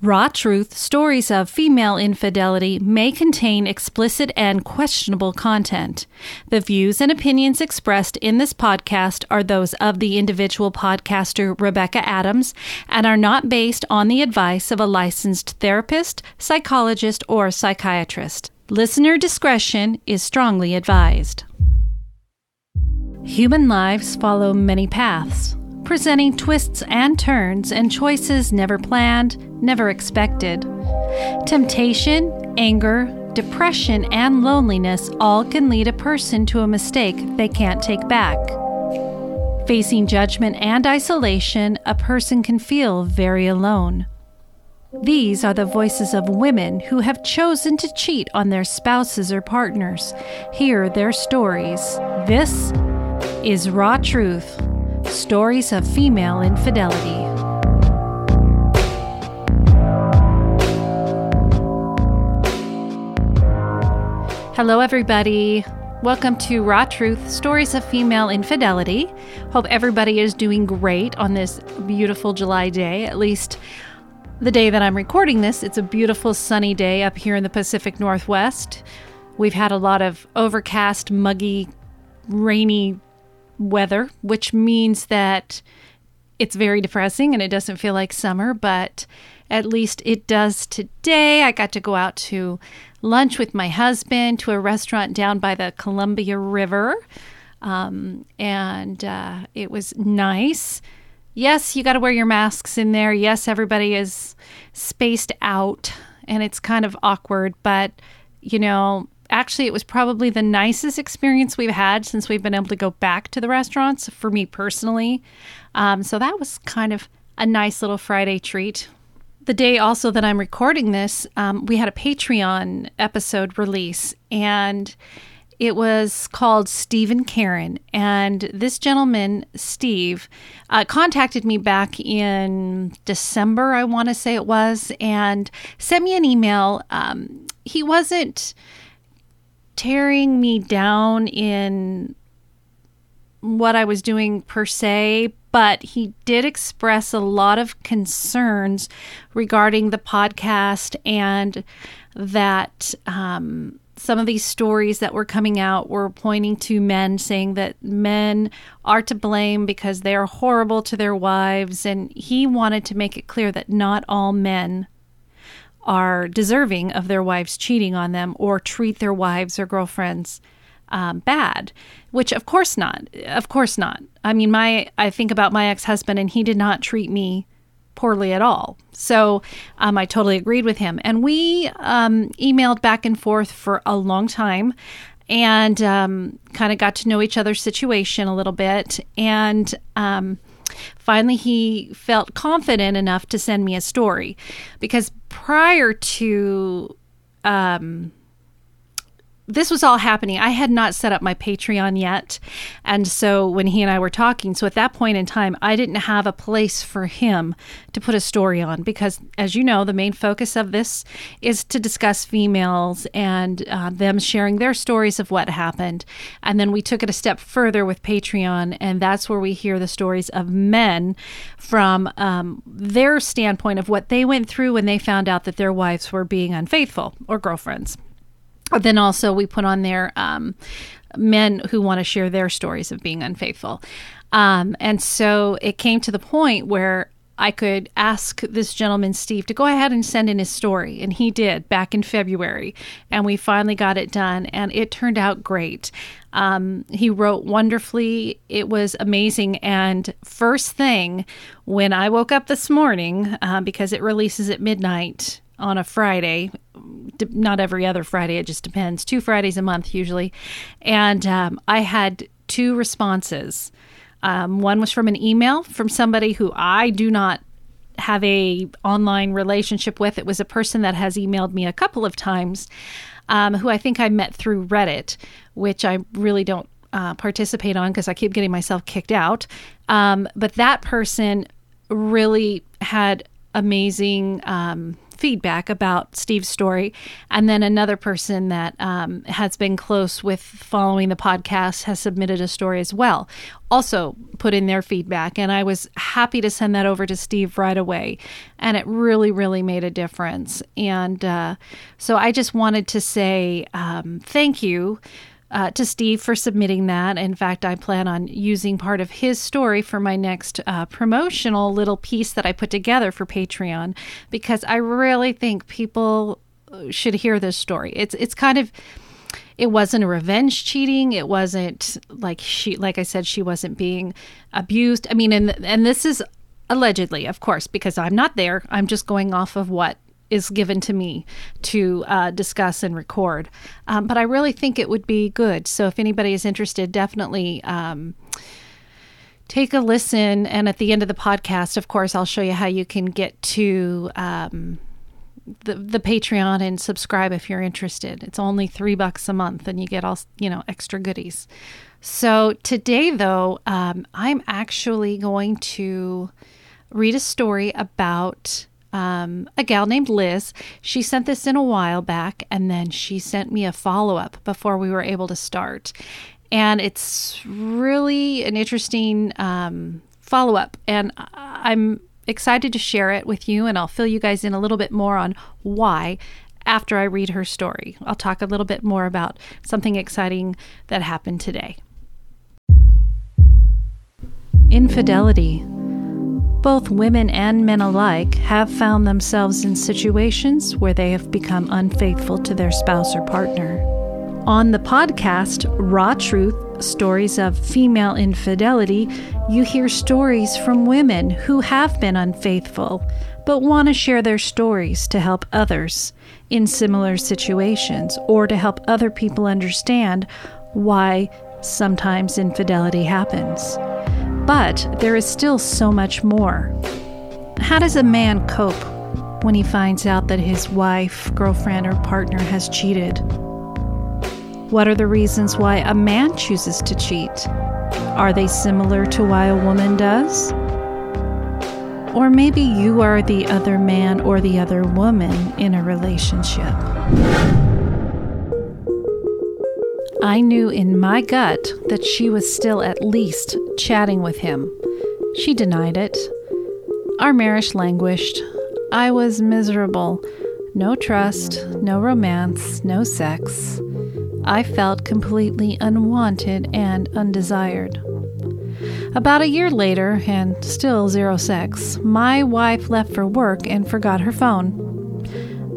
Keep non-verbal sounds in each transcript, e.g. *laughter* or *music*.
Raw Truth Stories of Female Infidelity may contain explicit and questionable content. The views and opinions expressed in this podcast are those of the individual podcaster Rebecca Adams and are not based on the advice of a licensed therapist, psychologist, or psychiatrist. Listener discretion is strongly advised. Human lives follow many paths presenting twists and turns and choices never planned, never expected. Temptation, anger, depression, and loneliness all can lead a person to a mistake they can't take back. Facing judgment and isolation, a person can feel very alone. These are the voices of women who have chosen to cheat on their spouses or partners. Hear their stories. This is Raw Truth Stories of Female Infidelity. Hello, everybody. Welcome to Raw Truth Stories of Female Infidelity. Hope everybody is doing great on this beautiful July day, at least the day that I'm recording this. It's a beautiful sunny day up here in the Pacific Northwest. We've had a lot of overcast, muggy, rainy weather, which means that it's very depressing and it doesn't feel like summer, but at least it does today. I got to go out to lunch with my husband to a restaurant down by the Columbia River. Um, and uh, it was nice. Yes, you got to wear your masks in there. Yes, everybody is spaced out and it's kind of awkward, but you know, actually, it was probably the nicest experience we've had since we've been able to go back to the restaurants for me personally. Um, so that was kind of a nice little Friday treat. The day also that I'm recording this, um, we had a Patreon episode release, and it was called Steve and Karen. And this gentleman, Steve, uh, contacted me back in December, I want to say it was, and sent me an email. Um, he wasn't tearing me down in what I was doing per se, but he did express a lot of concerns regarding the podcast and that um, some of these stories that were coming out were pointing to men saying that men are to blame because they are horrible to their wives. And he wanted to make it clear that not all men are deserving of their wives cheating on them or treat their wives or girlfriends um, bad, which of course not. Of course not. I mean, my I think about my ex husband, and he did not treat me poorly at all. So um, I totally agreed with him, and we um, emailed back and forth for a long time. And um, kind of got to know each other's situation a little bit. And um, Finally, he felt confident enough to send me a story. Because prior to um, this was all happening. I had not set up my Patreon yet. And so when he and I were talking, so at that point in time, I didn't have a place for him to put a story on because, as you know, the main focus of this is to discuss females and uh, them sharing their stories of what happened. And then we took it a step further with Patreon, and that's where we hear the stories of men from um, their standpoint of what they went through when they found out that their wives were being unfaithful or girlfriends then also we put on there um, men who want to share their stories of being unfaithful. Um, and so it came to the point where I could ask this gentleman, Steve, to go ahead and send in his story. And he did back in February. And we finally got it done. And it turned out great. Um, he wrote wonderfully. It was amazing. And first thing, when I woke up this morning, uh, because it releases at midnight on a Friday, not every other Friday, it just depends. Two Fridays a month usually. And um, I had two responses. Um, one was from an email from somebody who I do not have a online relationship with. It was a person that has emailed me a couple of times, um, who I think I met through Reddit, which I really don't uh, participate on because I keep getting myself kicked out. Um, but that person really had amazing um, feedback about Steve's story. And then another person that um, has been close with following the podcast has submitted a story as well, also put in their feedback. And I was happy to send that over to Steve right away. And it really, really made a difference. And uh, so I just wanted to say um, thank you uh, to Steve for submitting that. In fact, I plan on using part of his story for my next uh, promotional little piece that I put together for Patreon because I really think people should hear this story. It's it's kind of it wasn't a revenge cheating. It wasn't like she like I said she wasn't being abused. I mean, and and this is allegedly, of course, because I'm not there. I'm just going off of what is given to me to uh, discuss and record. Um, but I really think it would be good. So if anybody is interested, definitely. Um, take a listen. And at the end of the podcast, of course, I'll show you how you can get to um, the the Patreon and subscribe if you're interested. It's only three bucks a month, and you get all you know extra goodies. So today, though, um, I'm actually going to read a story about um, a gal named Liz. She sent this in a while back, and then she sent me a follow up before we were able to start. And it's really an interesting um, follow up, and I'm excited to share it with you. And I'll fill you guys in a little bit more on why after I read her story. I'll talk a little bit more about something exciting that happened today. Infidelity both women and men alike have found themselves in situations where they have become unfaithful to their spouse or partner. On the podcast, Raw Truth Stories of Female Infidelity, you hear stories from women who have been unfaithful but want to share their stories to help others in similar situations or to help other people understand why sometimes infidelity happens. But there is still so much more. How does a man cope when he finds out that his wife, girlfriend, or partner has cheated? What are the reasons why a man chooses to cheat? Are they similar to why a woman does? Or maybe you are the other man or the other woman in a relationship. I knew in my gut that she was still at least chatting with him. She denied it. Our marriage languished. I was miserable. No trust, no romance, no sex. I felt completely unwanted and undesired. About a year later, and still zero sex, my wife left for work and forgot her phone.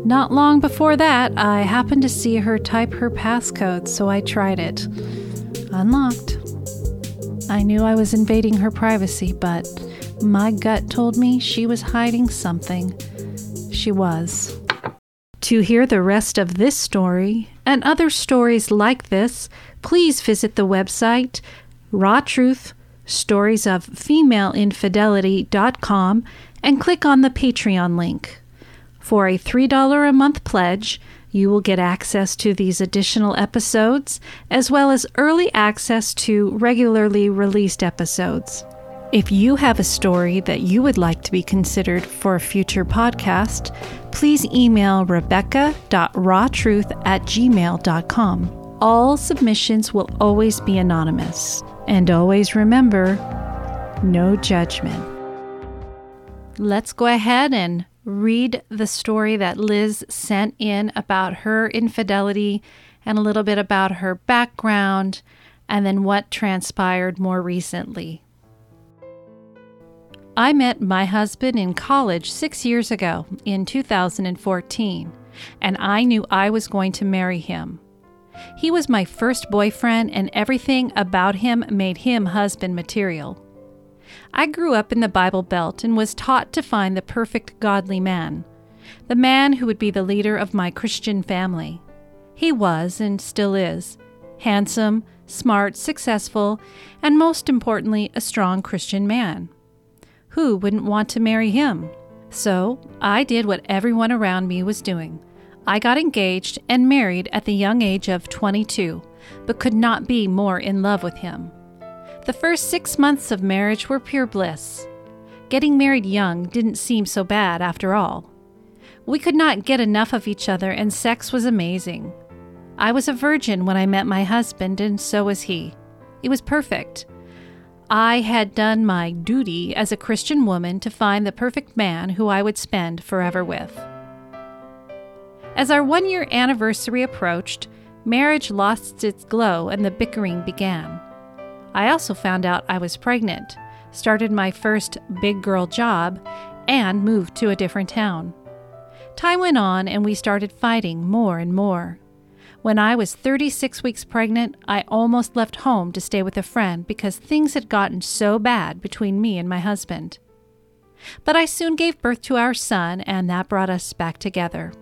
Not long before that, I happened to see her type her passcode, so I tried it. Unlocked. I knew I was invading her privacy, but my gut told me she was hiding something. She was. To hear the rest of this story and other stories like this, please visit the website Raw Truth Stories of Female Infidelity.com and click on the Patreon link. For a $3 a month pledge, you will get access to these additional episodes, as well as early access to regularly released episodes. If you have a story that you would like to be considered for a future podcast, please email rebecca.rawtruth at gmail.com. All submissions will always be anonymous. And always remember no judgment. Let's go ahead and read the story that Liz sent in about her infidelity and a little bit about her background and then what transpired more recently. I met my husband in college six years ago in 2014, and I knew I was going to marry him. He was my first boyfriend, and everything about him made him husband material. I grew up in the Bible Belt and was taught to find the perfect godly man, the man who would be the leader of my Christian family. He was, and still is, handsome, smart, successful, and most importantly, a strong Christian man. Who wouldn't want to marry him? So I did what everyone around me was doing. I got engaged and married at the young age of 22, but could not be more in love with him. The first six months of marriage were pure bliss. Getting married young didn't seem so bad after all. We could not get enough of each other, and sex was amazing. I was a virgin when I met my husband, and so was he. It was perfect. I had done my duty as a Christian woman to find the perfect man who I would spend forever with. As our one year anniversary approached, marriage lost its glow and the bickering began. I also found out I was pregnant, started my first big girl job, and moved to a different town. Time went on and we started fighting more and more. When I was 36 weeks pregnant, I almost left home to stay with a friend because things had gotten so bad between me and my husband. But I soon gave birth to our son, and that brought us back together.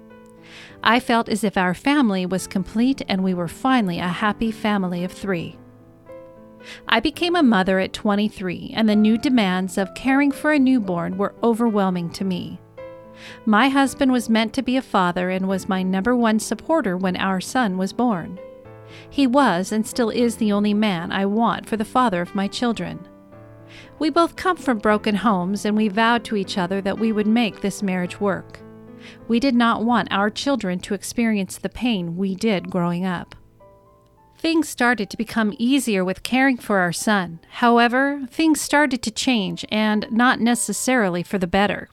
I felt as if our family was complete and we were finally a happy family of three. I became a mother at 23, and the new demands of caring for a newborn were overwhelming to me. My husband was meant to be a father and was my number one supporter when our son was born. He was and still is the only man I want for the father of my children. We both come from broken homes and we vowed to each other that we would make this marriage work. We did not want our children to experience the pain we did growing up. Things started to become easier with caring for our son. However, things started to change and not necessarily for the better.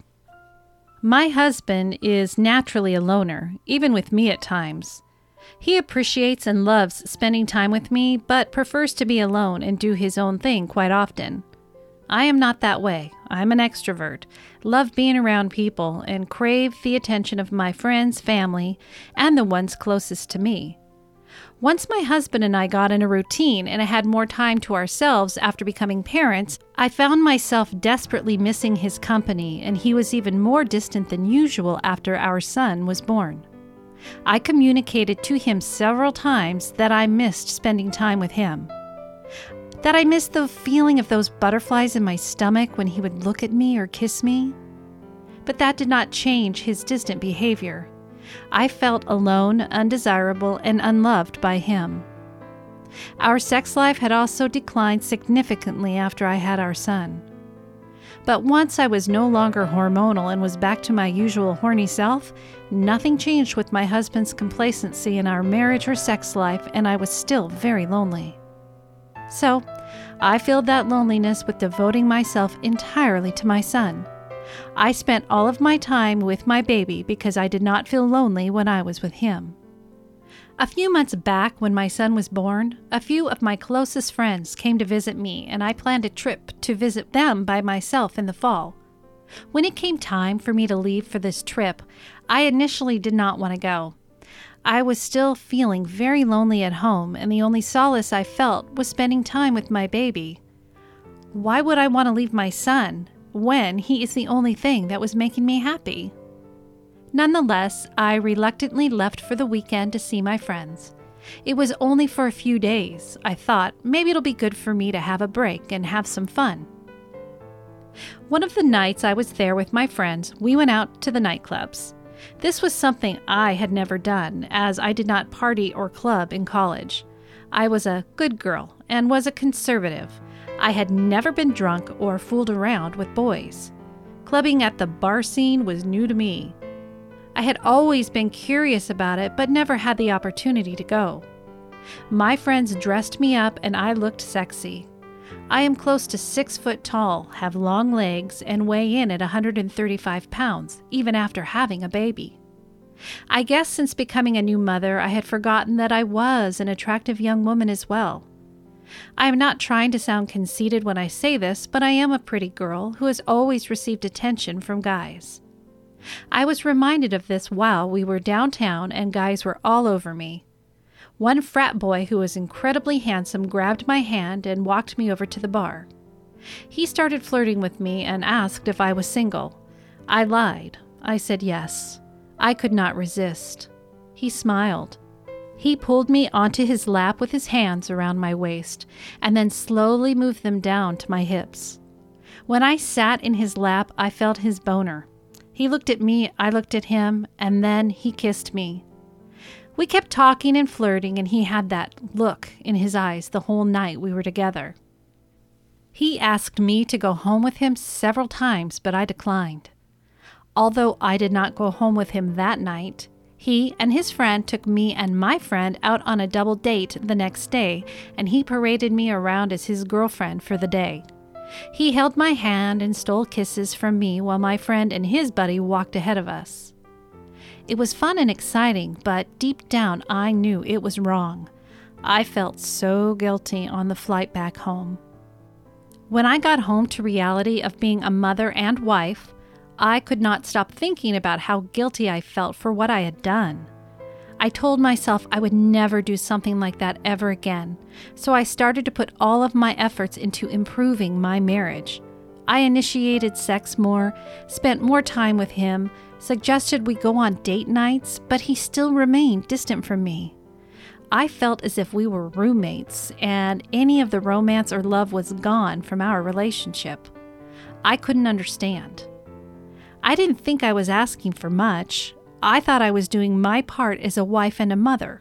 My husband is naturally a loner, even with me at times. He appreciates and loves spending time with me, but prefers to be alone and do his own thing quite often. I am not that way. I'm an extrovert, love being around people, and crave the attention of my friends, family, and the ones closest to me. Once my husband and I got in a routine and I had more time to ourselves after becoming parents, I found myself desperately missing his company, and he was even more distant than usual after our son was born. I communicated to him several times that I missed spending time with him. That I missed the feeling of those butterflies in my stomach when he would look at me or kiss me. But that did not change his distant behavior. I felt alone, undesirable, and unloved by him. Our sex life had also declined significantly after I had our son. But once I was no longer hormonal and was back to my usual horny self, nothing changed with my husband's complacency in our marriage or sex life, and I was still very lonely. So, I filled that loneliness with devoting myself entirely to my son. I spent all of my time with my baby because I did not feel lonely when I was with him. A few months back, when my son was born, a few of my closest friends came to visit me, and I planned a trip to visit them by myself in the fall. When it came time for me to leave for this trip, I initially did not want to go. I was still feeling very lonely at home, and the only solace I felt was spending time with my baby. Why would I want to leave my son? When he is the only thing that was making me happy. Nonetheless, I reluctantly left for the weekend to see my friends. It was only for a few days. I thought maybe it'll be good for me to have a break and have some fun. One of the nights I was there with my friends, we went out to the nightclubs. This was something I had never done, as I did not party or club in college. I was a good girl and was a conservative. I had never been drunk or fooled around with boys. Clubbing at the bar scene was new to me. I had always been curious about it, but never had the opportunity to go. My friends dressed me up and I looked sexy. I am close to six foot tall, have long legs, and weigh in at 135 pounds, even after having a baby. I guess since becoming a new mother, I had forgotten that I was an attractive young woman as well. I am not trying to sound conceited when I say this, but I am a pretty girl who has always received attention from guys. I was reminded of this while we were downtown and guys were all over me. One frat boy who was incredibly handsome grabbed my hand and walked me over to the bar. He started flirting with me and asked if I was single. I lied. I said yes. I could not resist. He smiled. He pulled me onto his lap with his hands around my waist and then slowly moved them down to my hips. When I sat in his lap, I felt his boner. He looked at me, I looked at him, and then he kissed me. We kept talking and flirting, and he had that look in his eyes the whole night we were together. He asked me to go home with him several times, but I declined. Although I did not go home with him that night, he and his friend took me and my friend out on a double date the next day, and he paraded me around as his girlfriend for the day. He held my hand and stole kisses from me while my friend and his buddy walked ahead of us. It was fun and exciting, but deep down I knew it was wrong. I felt so guilty on the flight back home. When I got home to reality of being a mother and wife, I could not stop thinking about how guilty I felt for what I had done. I told myself I would never do something like that ever again, so I started to put all of my efforts into improving my marriage. I initiated sex more, spent more time with him, suggested we go on date nights, but he still remained distant from me. I felt as if we were roommates, and any of the romance or love was gone from our relationship. I couldn't understand. I didn't think I was asking for much. I thought I was doing my part as a wife and a mother.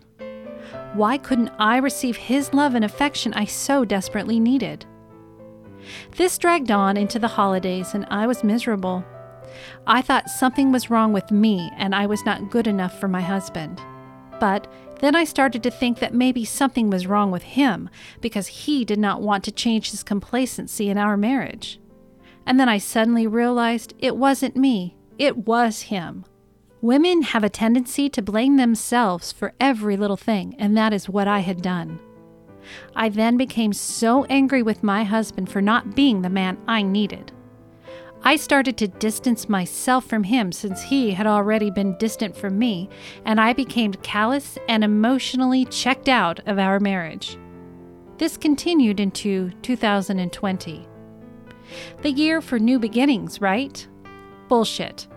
Why couldn't I receive his love and affection I so desperately needed? This dragged on into the holidays, and I was miserable. I thought something was wrong with me and I was not good enough for my husband. But then I started to think that maybe something was wrong with him because he did not want to change his complacency in our marriage. And then I suddenly realized it wasn't me, it was him. Women have a tendency to blame themselves for every little thing, and that is what I had done. I then became so angry with my husband for not being the man I needed. I started to distance myself from him since he had already been distant from me, and I became callous and emotionally checked out of our marriage. This continued into 2020. The year for new beginnings, right? Bullshit.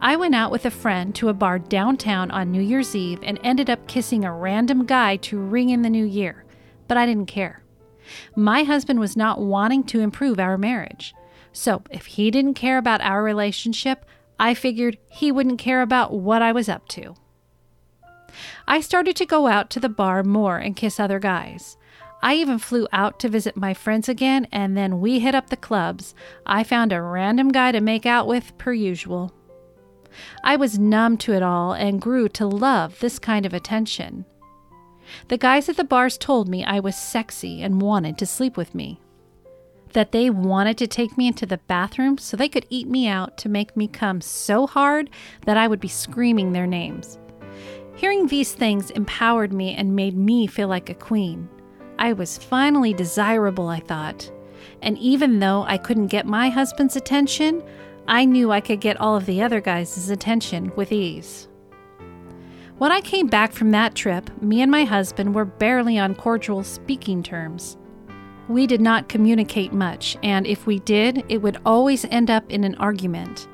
I went out with a friend to a bar downtown on New Year's Eve and ended up kissing a random guy to ring in the new year, but I didn't care. My husband was not wanting to improve our marriage. So if he didn't care about our relationship, I figured he wouldn't care about what I was up to. I started to go out to the bar more and kiss other guys. I even flew out to visit my friends again, and then we hit up the clubs. I found a random guy to make out with, per usual. I was numb to it all and grew to love this kind of attention. The guys at the bars told me I was sexy and wanted to sleep with me. That they wanted to take me into the bathroom so they could eat me out to make me come so hard that I would be screaming their names. Hearing these things empowered me and made me feel like a queen. I was finally desirable, I thought. And even though I couldn't get my husband's attention, I knew I could get all of the other guys' attention with ease. When I came back from that trip, me and my husband were barely on cordial speaking terms. We did not communicate much, and if we did, it would always end up in an argument.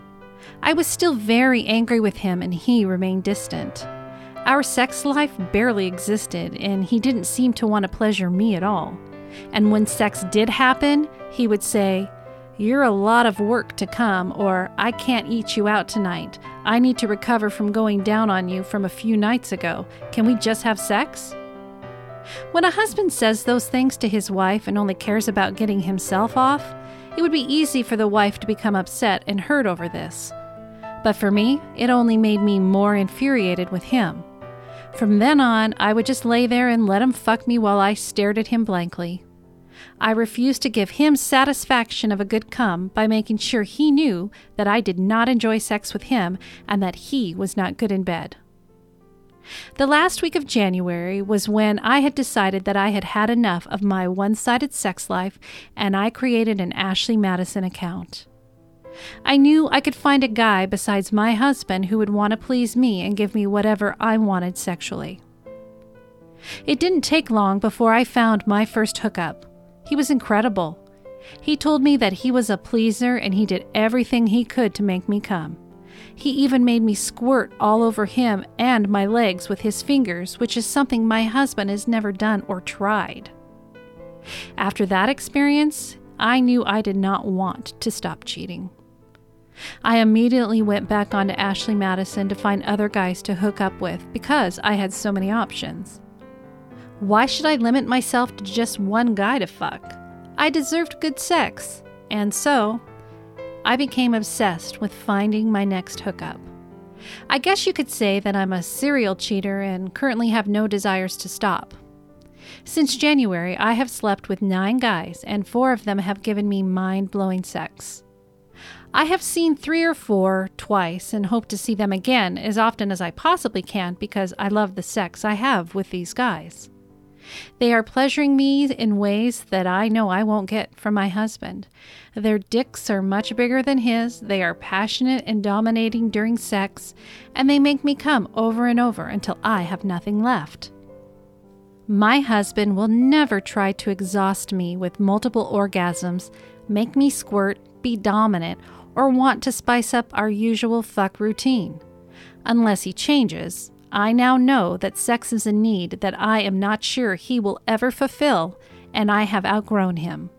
I was still very angry with him, and he remained distant. Our sex life barely existed, and he didn't seem to want to pleasure me at all. And when sex did happen, he would say, you're a lot of work to come, or I can't eat you out tonight. I need to recover from going down on you from a few nights ago. Can we just have sex? When a husband says those things to his wife and only cares about getting himself off, it would be easy for the wife to become upset and hurt over this. But for me, it only made me more infuriated with him. From then on, I would just lay there and let him fuck me while I stared at him blankly. I refused to give him satisfaction of a good come by making sure he knew that I did not enjoy sex with him and that he was not good in bed. The last week of January was when I had decided that I had had enough of my one sided sex life and I created an Ashley Madison account. I knew I could find a guy besides my husband who would want to please me and give me whatever I wanted sexually. It didn't take long before I found my first hookup. He was incredible. He told me that he was a pleaser and he did everything he could to make me come. He even made me squirt all over him and my legs with his fingers, which is something my husband has never done or tried. After that experience, I knew I did not want to stop cheating. I immediately went back onto Ashley Madison to find other guys to hook up with because I had so many options. Why should I limit myself to just one guy to fuck? I deserved good sex, and so I became obsessed with finding my next hookup. I guess you could say that I'm a serial cheater and currently have no desires to stop. Since January, I have slept with nine guys, and four of them have given me mind blowing sex. I have seen three or four twice and hope to see them again as often as I possibly can because I love the sex I have with these guys. They are pleasuring me in ways that I know I won't get from my husband. Their dicks are much bigger than his, they are passionate and dominating during sex, and they make me come over and over until I have nothing left. My husband will never try to exhaust me with multiple orgasms, make me squirt, be dominant, or want to spice up our usual fuck routine. Unless he changes, I now know that sex is a need that I am not sure he will ever fulfill, and I have outgrown him.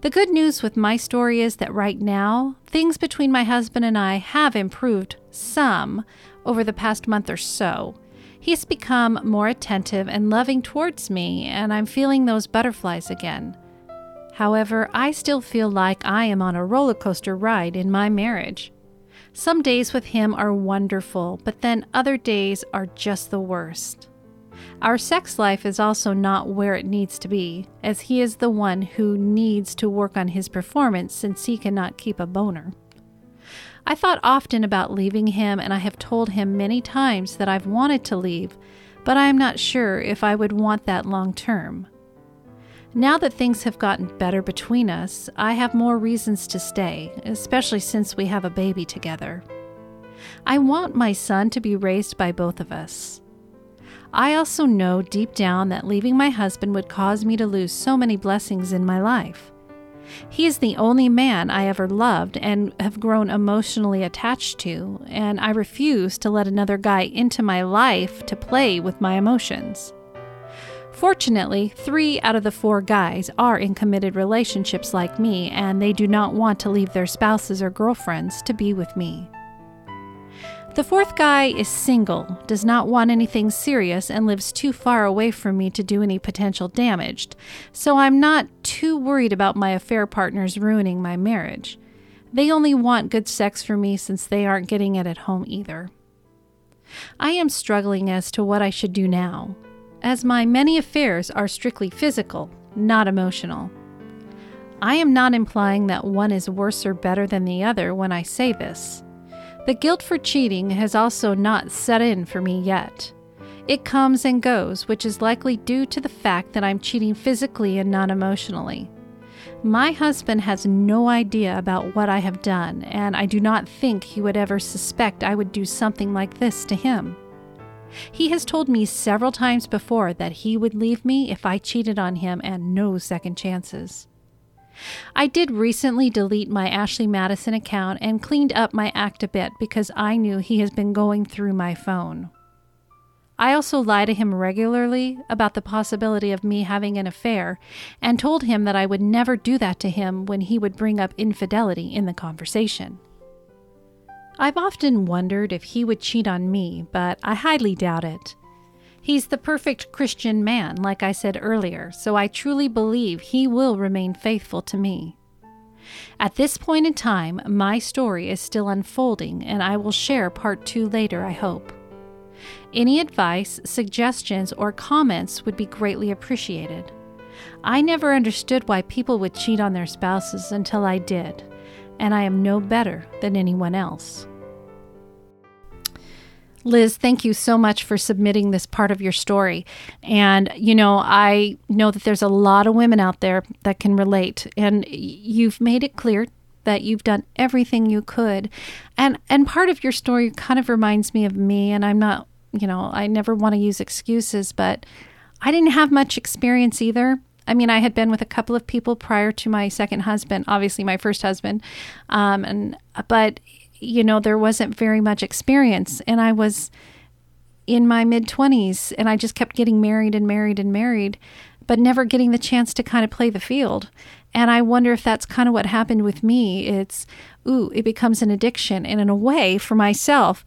The good news with my story is that right now, things between my husband and I have improved some over the past month or so. He's become more attentive and loving towards me, and I'm feeling those butterflies again. However, I still feel like I am on a roller coaster ride in my marriage. Some days with him are wonderful, but then other days are just the worst. Our sex life is also not where it needs to be, as he is the one who needs to work on his performance since he cannot keep a boner. I thought often about leaving him, and I have told him many times that I've wanted to leave, but I am not sure if I would want that long term. Now that things have gotten better between us, I have more reasons to stay, especially since we have a baby together. I want my son to be raised by both of us. I also know deep down that leaving my husband would cause me to lose so many blessings in my life. He is the only man I ever loved and have grown emotionally attached to, and I refuse to let another guy into my life to play with my emotions. Fortunately, three out of the four guys are in committed relationships like me, and they do not want to leave their spouses or girlfriends to be with me. The fourth guy is single, does not want anything serious, and lives too far away from me to do any potential damage, so I'm not too worried about my affair partners ruining my marriage. They only want good sex from me since they aren't getting it at home either. I am struggling as to what I should do now as my many affairs are strictly physical, not emotional. I am not implying that one is worse or better than the other when I say this. The guilt for cheating has also not set in for me yet. It comes and goes, which is likely due to the fact that I'm cheating physically and not emotionally. My husband has no idea about what I have done, and I do not think he would ever suspect I would do something like this to him. He has told me several times before that he would leave me if I cheated on him and no second chances. I did recently delete my Ashley Madison account and cleaned up my act a bit because I knew he has been going through my phone. I also lie to him regularly about the possibility of me having an affair and told him that I would never do that to him when he would bring up infidelity in the conversation. I've often wondered if he would cheat on me, but I highly doubt it. He's the perfect Christian man, like I said earlier, so I truly believe he will remain faithful to me. At this point in time, my story is still unfolding, and I will share part two later, I hope. Any advice, suggestions, or comments would be greatly appreciated. I never understood why people would cheat on their spouses until I did and I am no better than anyone else. Liz, thank you so much for submitting this part of your story. And, you know, I know that there's a lot of women out there that can relate, and you've made it clear that you've done everything you could. And and part of your story kind of reminds me of me and I'm not, you know, I never want to use excuses, but I didn't have much experience either. I mean, I had been with a couple of people prior to my second husband, obviously my first husband, um, and but you know there wasn't very much experience, and I was in my mid twenties, and I just kept getting married and married and married, but never getting the chance to kind of play the field. And I wonder if that's kind of what happened with me. It's ooh, it becomes an addiction, and in a way, for myself,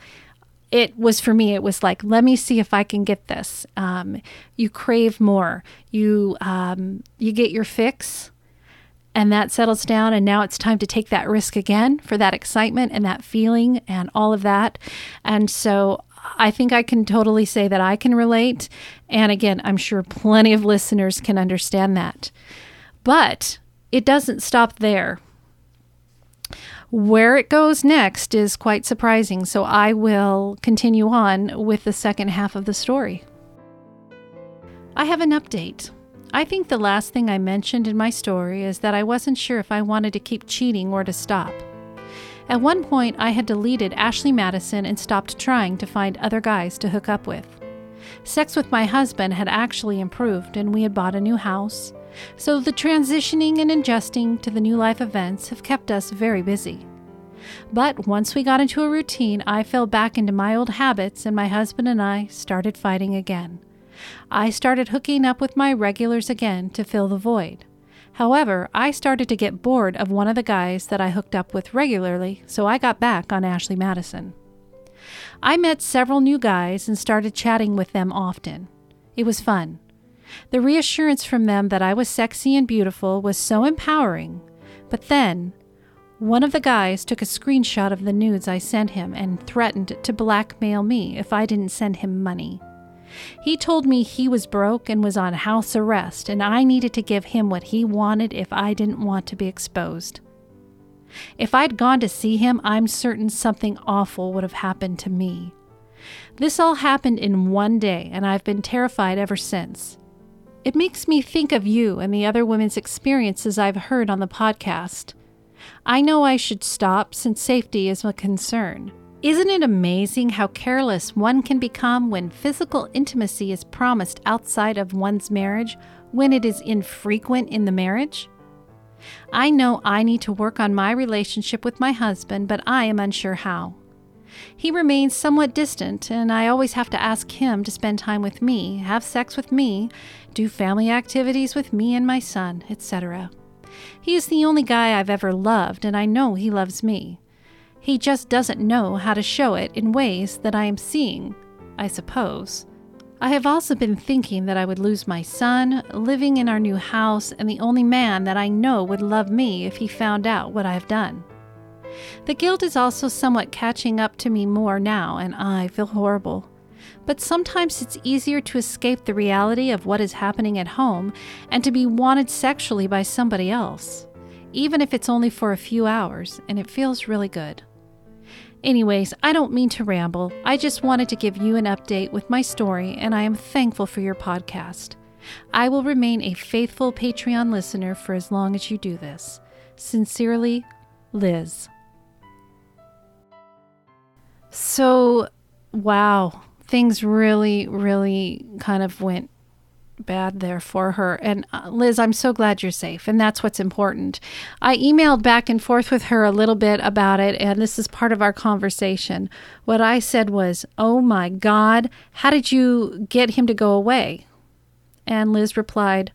it was for me it was like let me see if i can get this um, you crave more you um, you get your fix and that settles down and now it's time to take that risk again for that excitement and that feeling and all of that and so I think I can totally say that I can relate. And again, I'm sure plenty of listeners can understand that. But it doesn't stop there. Where it goes next is quite surprising, so I will continue on with the second half of the story. I have an update. I think the last thing I mentioned in my story is that I wasn't sure if I wanted to keep cheating or to stop. At one point, I had deleted Ashley Madison and stopped trying to find other guys to hook up with. Sex with my husband had actually improved, and we had bought a new house, so the transitioning and adjusting to the new life events have kept us very busy. But once we got into a routine, I fell back into my old habits, and my husband and I started fighting again. I started hooking up with my regulars again to fill the void. However, I started to get bored of one of the guys that I hooked up with regularly, so I got back on Ashley Madison. I met several new guys and started chatting with them often. It was fun. The reassurance from them that I was sexy and beautiful was so empowering. But then, one of the guys took a screenshot of the nudes I sent him and threatened to blackmail me if I didn't send him money. He told me he was broke and was on house arrest, and I needed to give him what he wanted if I didn't want to be exposed. If I'd gone to see him, I'm certain something awful would have happened to me. This all happened in one day, and I've been terrified ever since. It makes me think of you and the other women's experiences I've heard on the podcast. I know I should stop since safety is a concern. Isn't it amazing how careless one can become when physical intimacy is promised outside of one's marriage when it is infrequent in the marriage? I know I need to work on my relationship with my husband, but I am unsure how. He remains somewhat distant, and I always have to ask him to spend time with me, have sex with me, do family activities with me and my son, etc. He is the only guy I've ever loved, and I know he loves me. He just doesn't know how to show it in ways that I am seeing, I suppose. I have also been thinking that I would lose my son, living in our new house, and the only man that I know would love me if he found out what I have done. The guilt is also somewhat catching up to me more now, and I feel horrible. But sometimes it's easier to escape the reality of what is happening at home and to be wanted sexually by somebody else, even if it's only for a few hours, and it feels really good. Anyways, I don't mean to ramble. I just wanted to give you an update with my story, and I am thankful for your podcast. I will remain a faithful Patreon listener for as long as you do this. Sincerely, Liz. So, wow, things really, really kind of went bad there for her. And uh, Liz, I'm so glad you're safe. And that's what's important. I emailed back and forth with her a little bit about it. And this is part of our conversation. What I said was, Oh my God, how did you get him to go away? And Liz replied,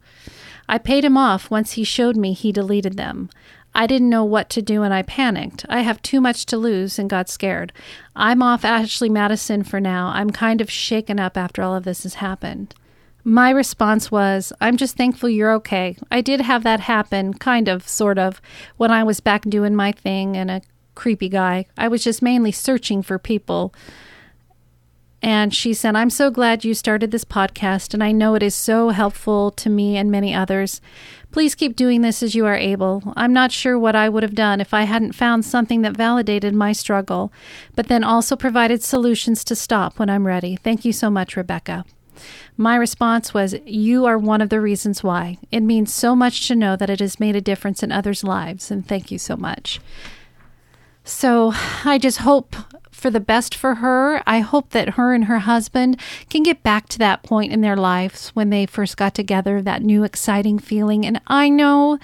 I paid him off once he showed me he deleted them. I didn't know what to do and I panicked. I have too much to lose and got scared. I'm off Ashley Madison for now. I'm kind of shaken up after all of this has happened. My response was, I'm just thankful you're okay. I did have that happen, kind of, sort of, when I was back doing my thing and a creepy guy. I was just mainly searching for people. And she said, I'm so glad you started this podcast, and I know it is so helpful to me and many others. Please keep doing this as you are able. I'm not sure what I would have done if I hadn't found something that validated my struggle, but then also provided solutions to stop when I'm ready. Thank you so much, Rebecca. My response was, You are one of the reasons why. It means so much to know that it has made a difference in others' lives, and thank you so much. So I just hope for the best for her. I hope that her and her husband can get back to that point in their lives when they first got together, that new exciting feeling. And I know,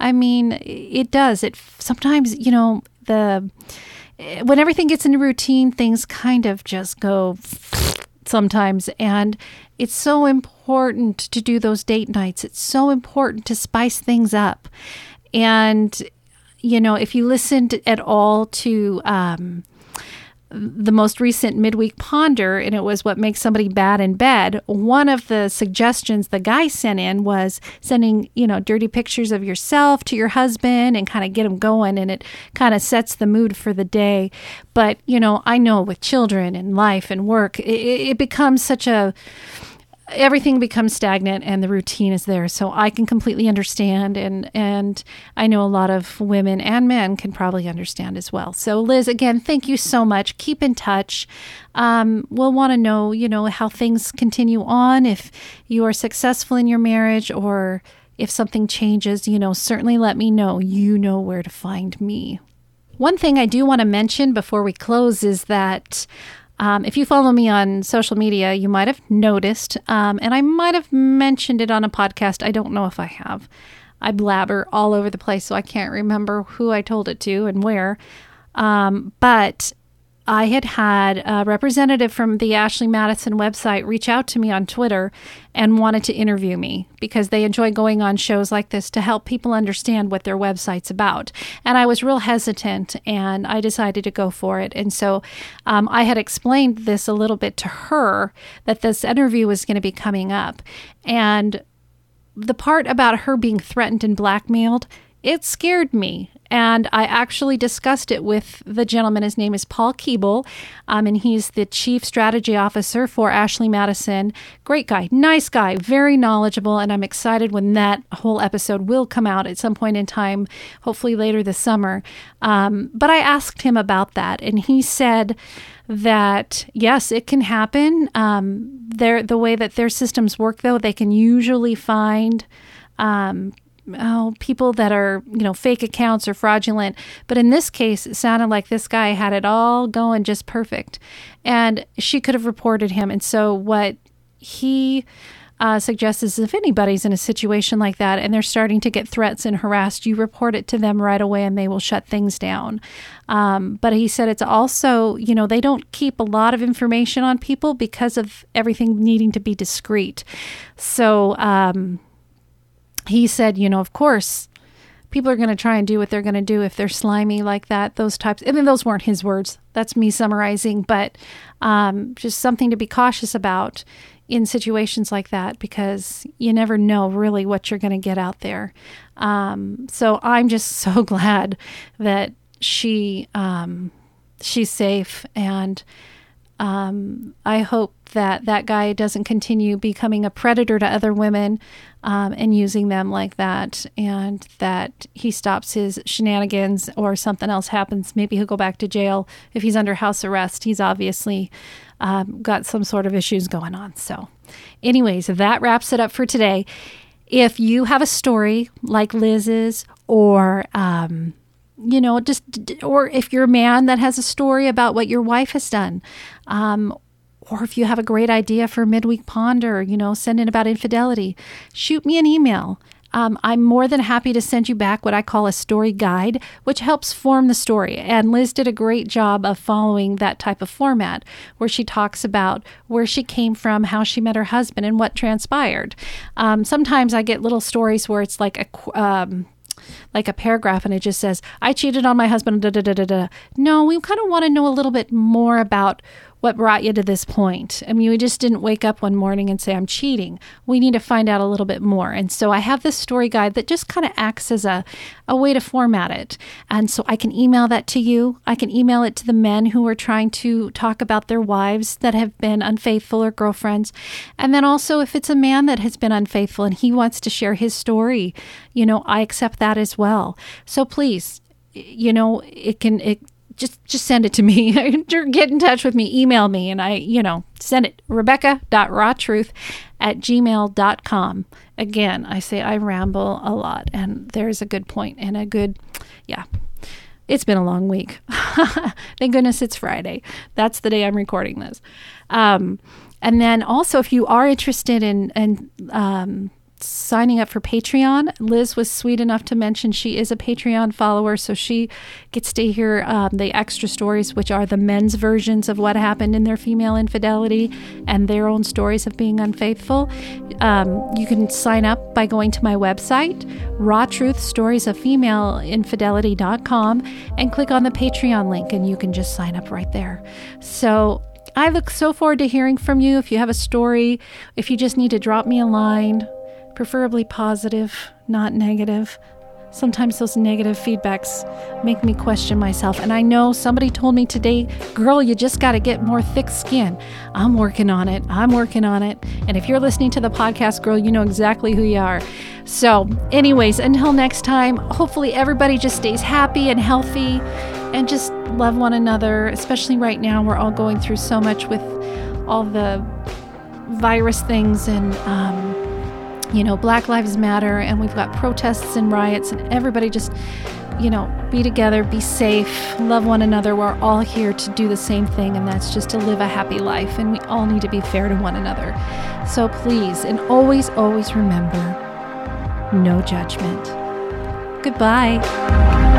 I mean, it does. It sometimes, you know, the when everything gets into routine, things kind of just go sometimes. And it's so important to do those date nights. It's so important to spice things up. And, you know, if you listened at all to um, the most recent midweek ponder, and it was what makes somebody bad in bed. One of the suggestions the guy sent in was sending, you know, dirty pictures of yourself to your husband and kind of get him going, and it kind of sets the mood for the day. But, you know, I know with children and life and work, it, it becomes such a everything becomes stagnant and the routine is there. So i can completely understand and and i know a lot of women and men can probably understand as well. So liz again thank you so much. Keep in touch. Um, we'll want to know you know how things continue on if you are successful in your marriage or if something changes you know certainly let me know. You know where to find me. One thing I do want to mention before we close is that um, if you follow me on social media, you might have noticed, um, and I might have mentioned it on a podcast. I don't know if I have. I blabber all over the place, so I can't remember who I told it to and where. Um, but I had had a representative from the Ashley Madison website reach out to me on Twitter and wanted to interview me because they enjoy going on shows like this to help people understand what their website's about. And I was real hesitant and I decided to go for it. And so um, I had explained this a little bit to her that this interview was going to be coming up. And the part about her being threatened and blackmailed it scared me. And I actually discussed it with the gentleman. His name is Paul Keable, um, and he's the chief strategy officer for Ashley Madison. Great guy, nice guy, very knowledgeable. And I'm excited when that whole episode will come out at some point in time, hopefully later this summer. Um, but I asked him about that, and he said, that yes, it can happen. Um, the way that their systems work, though, they can usually find um, oh, people that are, you know, fake accounts or fraudulent. But in this case, it sounded like this guy had it all going just perfect. And she could have reported him. And so what he uh, suggests is if anybody's in a situation like that and they're starting to get threats and harassed, you report it to them right away and they will shut things down. Um, but he said it's also, you know, they don't keep a lot of information on people because of everything needing to be discreet. So, um, he said, you know, of course, people are going to try and do what they're going to do if they're slimy like that. Those types. I mean, those weren't his words. That's me summarizing, but um, just something to be cautious about in situations like that because you never know really what you're going to get out there. Um, so I'm just *laughs* so glad that she um, she's safe and um, I hope that that guy doesn't continue becoming a predator to other women um, and using them like that, and that he stops his shenanigans or something else happens. Maybe he'll go back to jail if he's under house arrest. He's obviously um, got some sort of issues going on. So, anyways, that wraps it up for today. If you have a story like Liz's or um, you know, just or if you're a man that has a story about what your wife has done, um, or if you have a great idea for midweek ponder, you know, send in about infidelity, shoot me an email. Um, I'm more than happy to send you back what I call a story guide, which helps form the story. And Liz did a great job of following that type of format where she talks about where she came from, how she met her husband, and what transpired. Um, sometimes I get little stories where it's like a. Um, like a paragraph and it just says, I cheated on my husband. Da, da, da. No, we kind of want to know a little bit more about what brought you to this point. I mean, we just didn't wake up one morning and say, I'm cheating. We need to find out a little bit more. And so I have this story guide that just kind of acts as a, a way to format it. And so I can email that to you. I can email it to the men who are trying to talk about their wives that have been unfaithful or girlfriends. And then also, if it's a man that has been unfaithful and he wants to share his story, you know, I accept that as well. So please, you know, it can, it, just just send it to me. *laughs* Get in touch with me, email me, and I, you know, send it. Rebecca.rawtruth at gmail.com. Again, I say I ramble a lot, and there's a good point and a good, yeah. It's been a long week. *laughs* Thank goodness it's Friday. That's the day I'm recording this. Um, and then also, if you are interested in, in um, signing up for Patreon. Liz was sweet enough to mention she is a Patreon follower, so she gets to hear um, the extra stories, which are the men's versions of what happened in their female infidelity and their own stories of being unfaithful. Um, you can sign up by going to my website, Raw Truth Stories of Female Infidelity.com, and click on the Patreon link, and you can just sign up right there. So I look so forward to hearing from you. If you have a story, if you just need to drop me a line, preferably positive, not negative. Sometimes those negative feedbacks make me question myself. And I know somebody told me today, girl, you just got to get more thick skin. I'm working on it. I'm working on it. And if you're listening to the podcast, girl, you know exactly who you are. So, anyways, until next time, hopefully everybody just stays happy and healthy and just love one another, especially right now. We're all going through so much with all the virus things and, um, you know, Black Lives Matter, and we've got protests and riots, and everybody just, you know, be together, be safe, love one another. We're all here to do the same thing, and that's just to live a happy life, and we all need to be fair to one another. So please, and always, always remember no judgment. Goodbye.